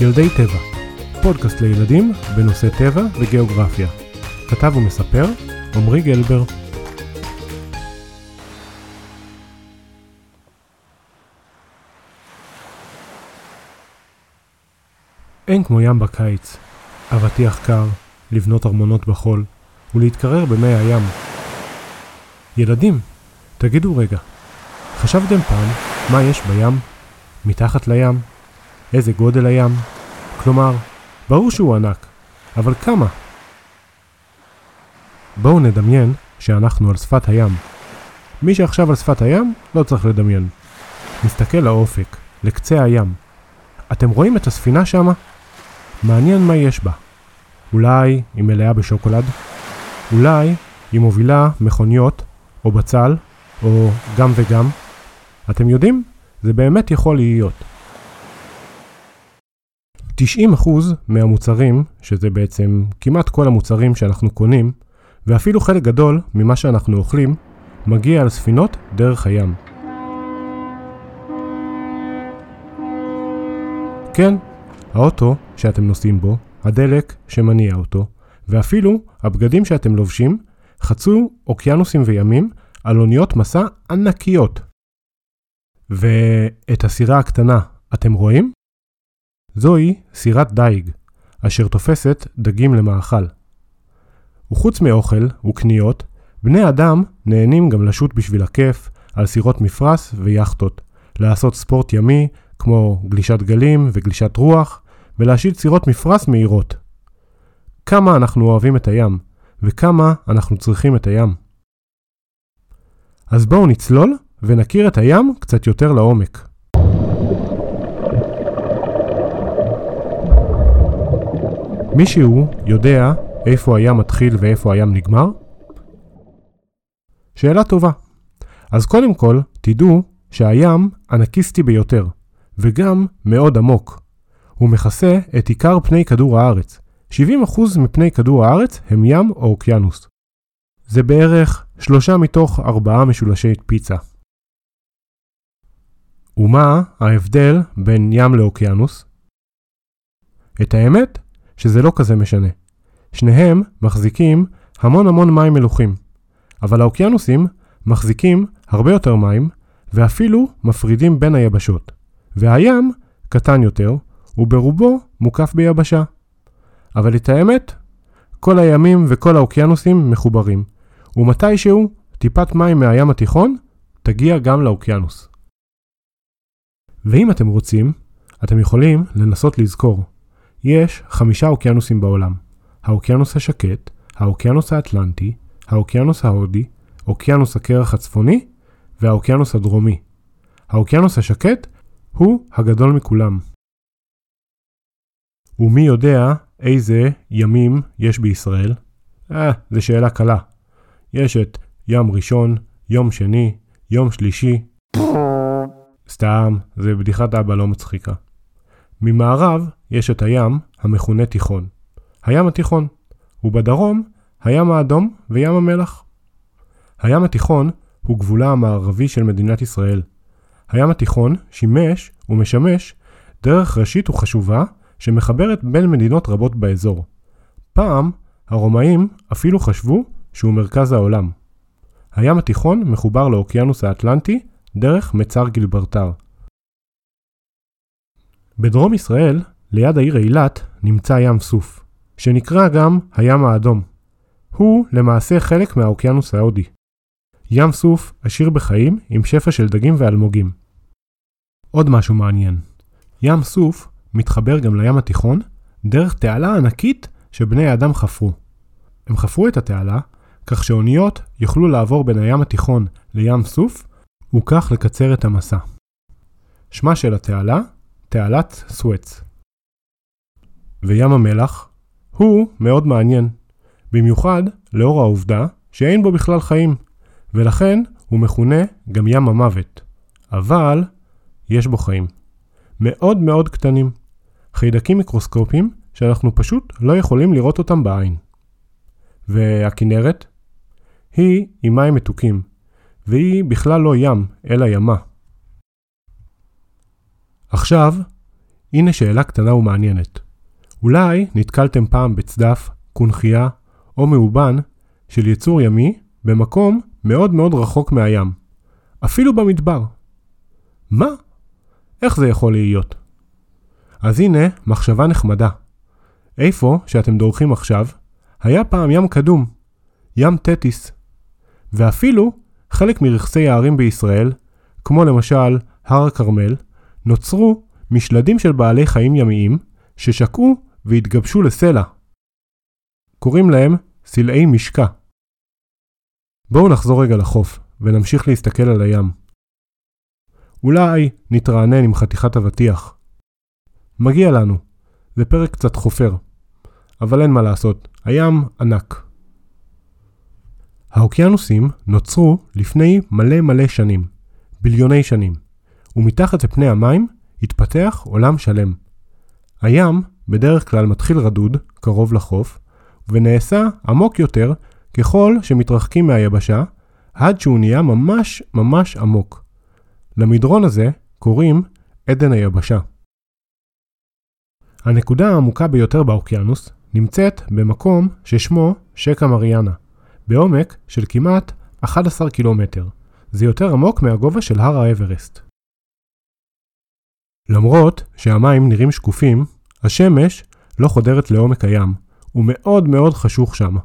ילדי טבע, פודקאסט לילדים בנושא טבע וגיאוגרפיה. כתב ומספר עמרי גלבר. אין כמו ים בקיץ, אבטיח קר, לבנות ארמונות בחול ולהתקרר במי הים. ילדים, תגידו רגע, חשבתם פעם מה יש בים? מתחת לים? איזה גודל הים? כלומר, ברור שהוא ענק, אבל כמה? בואו נדמיין שאנחנו על שפת הים. מי שעכשיו על שפת הים לא צריך לדמיין. נסתכל לאופק, לקצה הים. אתם רואים את הספינה שמה? מעניין מה יש בה. אולי היא מלאה בשוקולד? אולי היא מובילה מכוניות, או בצל, או גם וגם? אתם יודעים? זה באמת יכול להיות. 90% מהמוצרים, שזה בעצם כמעט כל המוצרים שאנחנו קונים, ואפילו חלק גדול ממה שאנחנו אוכלים, מגיע על ספינות דרך הים. כן, האוטו שאתם נוסעים בו, הדלק שמניע אותו, ואפילו הבגדים שאתם לובשים, חצו אוקיינוסים וימים על אוניות מסע ענקיות. ואת הסירה הקטנה אתם רואים? זוהי סירת דייג, אשר תופסת דגים למאכל. וחוץ מאוכל וקניות, בני אדם נהנים גם לשוט בשביל הכיף על סירות מפרש ויאכטות, לעשות ספורט ימי כמו גלישת גלים וגלישת רוח, ולהשיט סירות מפרש מהירות. כמה אנחנו אוהבים את הים, וכמה אנחנו צריכים את הים. אז בואו נצלול ונכיר את הים קצת יותר לעומק. מישהו יודע איפה הים מתחיל ואיפה הים נגמר? שאלה טובה. אז קודם כל, תדעו שהים ענקיסטי ביותר, וגם מאוד עמוק. הוא מכסה את עיקר פני כדור הארץ. 70% מפני כדור הארץ הם ים או אוקיינוס. זה בערך שלושה מתוך ארבעה משולשי פיצה. ומה ההבדל בין ים לאוקיינוס? את האמת, שזה לא כזה משנה. שניהם מחזיקים המון המון מים מלוכים, אבל האוקיינוסים מחזיקים הרבה יותר מים, ואפילו מפרידים בין היבשות. והים קטן יותר, וברובו מוקף ביבשה. אבל את האמת, כל הימים וכל האוקיינוסים מחוברים, ומתישהו טיפת מים מהים התיכון תגיע גם לאוקיינוס. ואם אתם רוצים, אתם יכולים לנסות לזכור. יש חמישה אוקיינוסים בעולם. האוקיינוס השקט, האוקיינוס האטלנטי, האוקיינוס ההודי, אוקיינוס הקרח הצפוני והאוקיינוס הדרומי. האוקיינוס השקט הוא הגדול מכולם. ומי יודע איזה ימים יש בישראל? אה, זו שאלה קלה. יש את ים ראשון, יום שני, יום שלישי. סתם, זה בדיחת אבא לא מצחיקה. ממערב יש את הים המכונה תיכון. הים התיכון, ובדרום הים האדום וים המלח. הים התיכון הוא גבולה המערבי של מדינת ישראל. הים התיכון שימש ומשמש דרך ראשית וחשובה שמחברת בין מדינות רבות באזור. פעם, הרומאים אפילו חשבו שהוא מרכז העולם. הים התיכון מחובר לאוקיינוס האטלנטי דרך מצר גילברטר. בדרום ישראל, ליד העיר אילת, נמצא ים סוף, שנקרא גם הים האדום. הוא למעשה חלק מהאוקיינוס ההודי. ים סוף עשיר בחיים עם שפע של דגים ואלמוגים. עוד משהו מעניין, ים סוף מתחבר גם לים התיכון דרך תעלה ענקית שבני האדם חפרו. הם חפרו את התעלה כך שאוניות יוכלו לעבור בין הים התיכון לים סוף וכך לקצר את המסע. שמה של התעלה, תעלת סואץ. וים המלח הוא מאוד מעניין, במיוחד לאור העובדה שאין בו בכלל חיים, ולכן הוא מכונה גם ים המוות. אבל יש בו חיים. מאוד מאוד קטנים. חיידקים מיקרוסקופיים שאנחנו פשוט לא יכולים לראות אותם בעין. והכנרת? היא עם מים מתוקים, והיא בכלל לא ים, אלא ימה. עכשיו, הנה שאלה קטנה ומעניינת. אולי נתקלתם פעם בצדף, קונכייה או מאובן של יצור ימי במקום מאוד מאוד רחוק מהים, אפילו במדבר. מה? איך זה יכול להיות? אז הנה מחשבה נחמדה. איפה שאתם דורכים עכשיו, היה פעם ים קדום, ים תטיס. ואפילו חלק מרכסי הערים בישראל, כמו למשל הר הכרמל, נוצרו משלדים של בעלי חיים ימיים ששקעו והתגבשו לסלע. קוראים להם סלעי משקע. בואו נחזור רגע לחוף ונמשיך להסתכל על הים. אולי נתרענן עם חתיכת אבטיח. מגיע לנו, זה פרק קצת חופר. אבל אין מה לעשות, הים ענק. האוקיינוסים נוצרו לפני מלא מלא שנים, ביליוני שנים, ומתחת לפני המים התפתח עולם שלם. הים בדרך כלל מתחיל רדוד, קרוב לחוף, ונעשה עמוק יותר ככל שמתרחקים מהיבשה, עד שהוא נהיה ממש ממש עמוק. למדרון הזה קוראים עדן היבשה. הנקודה העמוקה ביותר באוקיינוס נמצאת במקום ששמו שקע מריאנה, בעומק של כמעט 11 קילומטר. זה יותר עמוק מהגובה של הר האברסט. למרות שהמים נראים שקופים, השמש לא חודרת לעומק הים, הוא מאוד מאוד חשוך שם.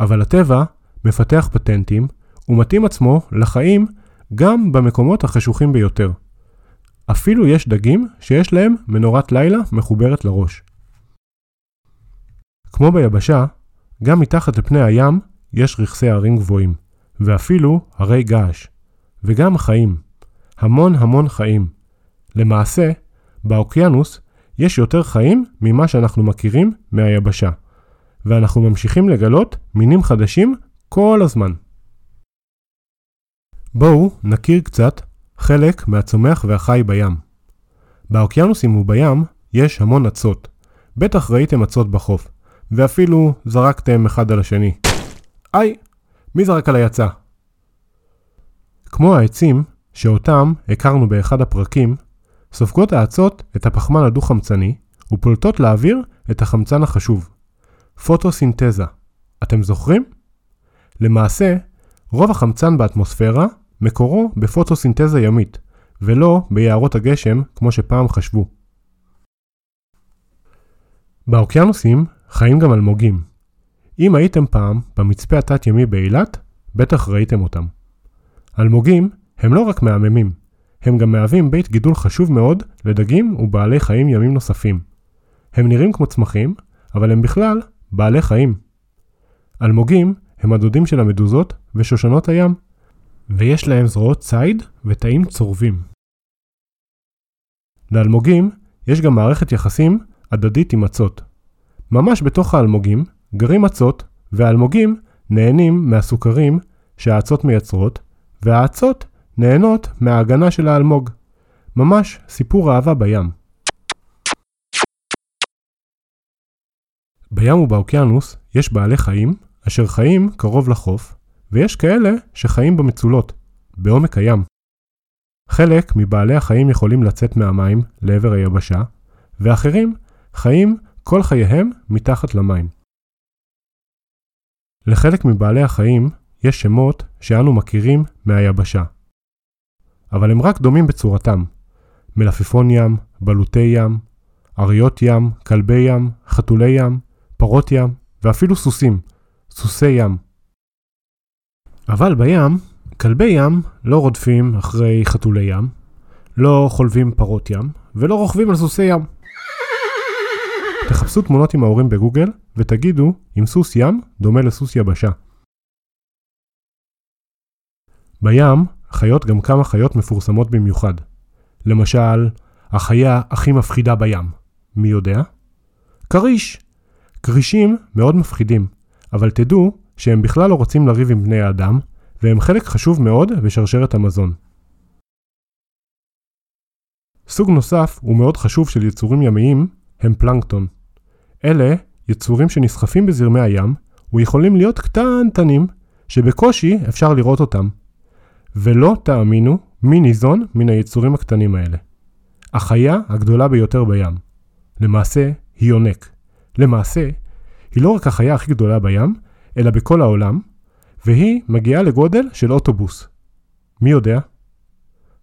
אבל הטבע מפתח פטנטים ומתאים עצמו לחיים גם במקומות החשוכים ביותר. אפילו יש דגים שיש להם מנורת לילה מחוברת לראש. כמו ביבשה, גם מתחת לפני הים יש רכסי הרים גבוהים, ואפילו הרי געש, וגם חיים, המון המון חיים. למעשה, באוקיינוס יש יותר חיים ממה שאנחנו מכירים מהיבשה, ואנחנו ממשיכים לגלות מינים חדשים כל הזמן. בואו נכיר קצת חלק מהצומח והחי בים. באוקיינוסים ובים יש המון אצות. בטח ראיתם אצות בחוף, ואפילו זרקתם אחד על השני. היי, מי זרק על היצא? כמו העצים, שאותם הכרנו באחד הפרקים, סופגות האצות את הפחמן הדו-חמצני ופולטות לאוויר את החמצן החשוב. פוטוסינתזה. אתם זוכרים? למעשה, רוב החמצן באטמוספירה מקורו בפוטוסינתזה ימית, ולא ביערות הגשם כמו שפעם חשבו. באוקיינוסים חיים גם אלמוגים. אם הייתם פעם במצפה התת-ימי באילת, בטח ראיתם אותם. אלמוגים הם לא רק מהממים, הם גם מהווים בית גידול חשוב מאוד לדגים ובעלי חיים ימים נוספים. הם נראים כמו צמחים, אבל הם בכלל בעלי חיים. אלמוגים הם הדודים של המדוזות ושושנות הים, ויש להם זרועות ציד ותאים צורבים. לאלמוגים יש גם מערכת יחסים הדדית עם מצות. ממש בתוך האלמוגים גרים מצות, והאלמוגים נהנים מהסוכרים שהאצות מייצרות, והאצות נהנות מההגנה של האלמוג. ממש סיפור אהבה בים. בים ובאוקיינוס יש בעלי חיים אשר חיים קרוב לחוף, ויש כאלה שחיים במצולות, בעומק הים. חלק מבעלי החיים יכולים לצאת מהמים לעבר היבשה, ואחרים חיים כל חייהם מתחת למים. לחלק מבעלי החיים יש שמות שאנו מכירים מהיבשה. אבל הם רק דומים בצורתם. מלפפון ים, בלוטי ים, אריות ים, כלבי ים, חתולי ים, פרות ים, ואפילו סוסים, סוסי ים. אבל בים, כלבי ים לא רודפים אחרי חתולי ים, לא חולבים פרות ים, ולא רוכבים על סוסי ים. תחפשו תמונות עם ההורים בגוגל ותגידו אם סוס ים דומה לסוס יבשה. בים חיות גם כמה חיות מפורסמות במיוחד. למשל, החיה הכי מפחידה בים. מי יודע? כריש. כרישים מאוד מפחידים, אבל תדעו שהם בכלל לא רוצים לריב עם בני האדם, והם חלק חשוב מאוד בשרשרת המזון. סוג נוסף ומאוד חשוב של יצורים ימיים הם פלנקטון. אלה יצורים שנסחפים בזרמי הים ויכולים להיות קטנטנים שבקושי אפשר לראות אותם. ולא תאמינו מי ניזון מן היצורים הקטנים האלה. החיה הגדולה ביותר בים. למעשה, היא יונק. למעשה, היא לא רק החיה הכי גדולה בים, אלא בכל העולם, והיא מגיעה לגודל של אוטובוס. מי יודע?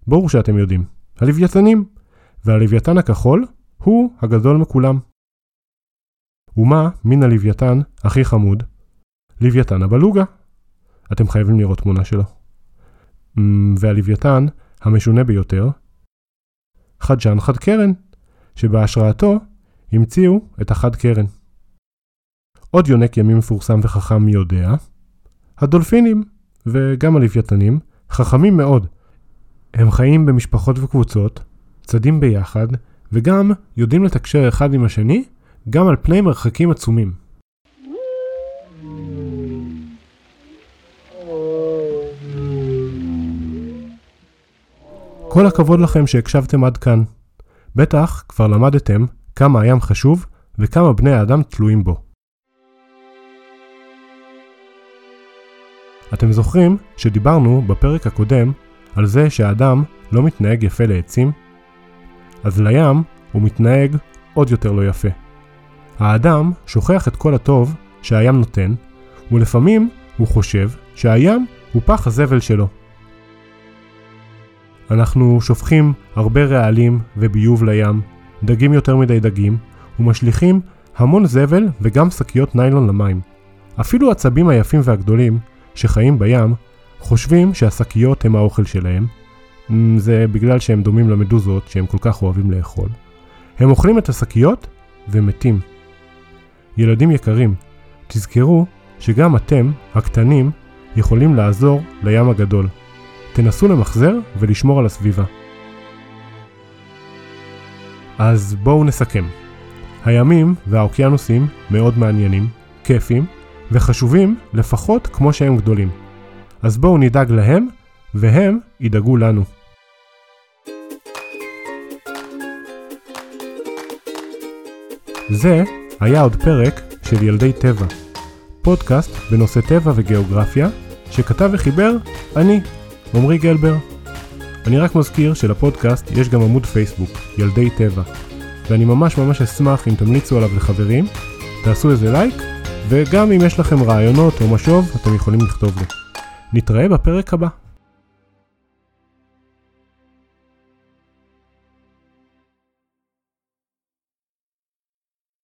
ברור שאתם יודעים. הלוויתנים. והלוויתן הכחול הוא הגדול מכולם. ומה מין הלוויתן הכי חמוד? לוויתן הבלוגה. אתם חייבים לראות תמונה שלו. והלוויתן המשונה ביותר, חדשן חד קרן, שבהשראתו המציאו את החד קרן. עוד יונק ימי מפורסם וחכם מי יודע? הדולפינים, וגם הלוויתנים, חכמים מאוד. הם חיים במשפחות וקבוצות, צדים ביחד, וגם יודעים לתקשר אחד עם השני, גם על פני מרחקים עצומים. כל הכבוד לכם שהקשבתם עד כאן. בטח כבר למדתם כמה הים חשוב וכמה בני האדם תלויים בו. אתם זוכרים שדיברנו בפרק הקודם על זה שהאדם לא מתנהג יפה לעצים? אז לים הוא מתנהג עוד יותר לא יפה. האדם שוכח את כל הטוב שהים נותן, ולפעמים הוא חושב שהים הוא פח הזבל שלו. אנחנו שופכים הרבה רעלים וביוב לים, דגים יותר מדי דגים, ומשליכים המון זבל וגם שקיות ניילון למים. אפילו הצבים היפים והגדולים, שחיים בים, חושבים שהשקיות הם האוכל שלהם. זה בגלל שהם דומים למדוזות שהם כל כך אוהבים לאכול. הם אוכלים את השקיות ומתים. ילדים יקרים, תזכרו שגם אתם, הקטנים, יכולים לעזור לים הגדול. תנסו למחזר ולשמור על הסביבה. אז בואו נסכם. הימים והאוקיינוסים מאוד מעניינים, כיפים וחשובים לפחות כמו שהם גדולים. אז בואו נדאג להם והם ידאגו לנו. זה היה עוד פרק של ילדי טבע, פודקאסט בנושא טבע וגיאוגרפיה, שכתב וחיבר אני, עמרי גלבר. אני רק מזכיר שלפודקאסט יש גם עמוד פייסבוק, ילדי טבע, ואני ממש ממש אשמח אם תמליצו עליו לחברים, תעשו איזה לייק, וגם אם יש לכם רעיונות או משוב, אתם יכולים לכתוב לי. נתראה בפרק הבא.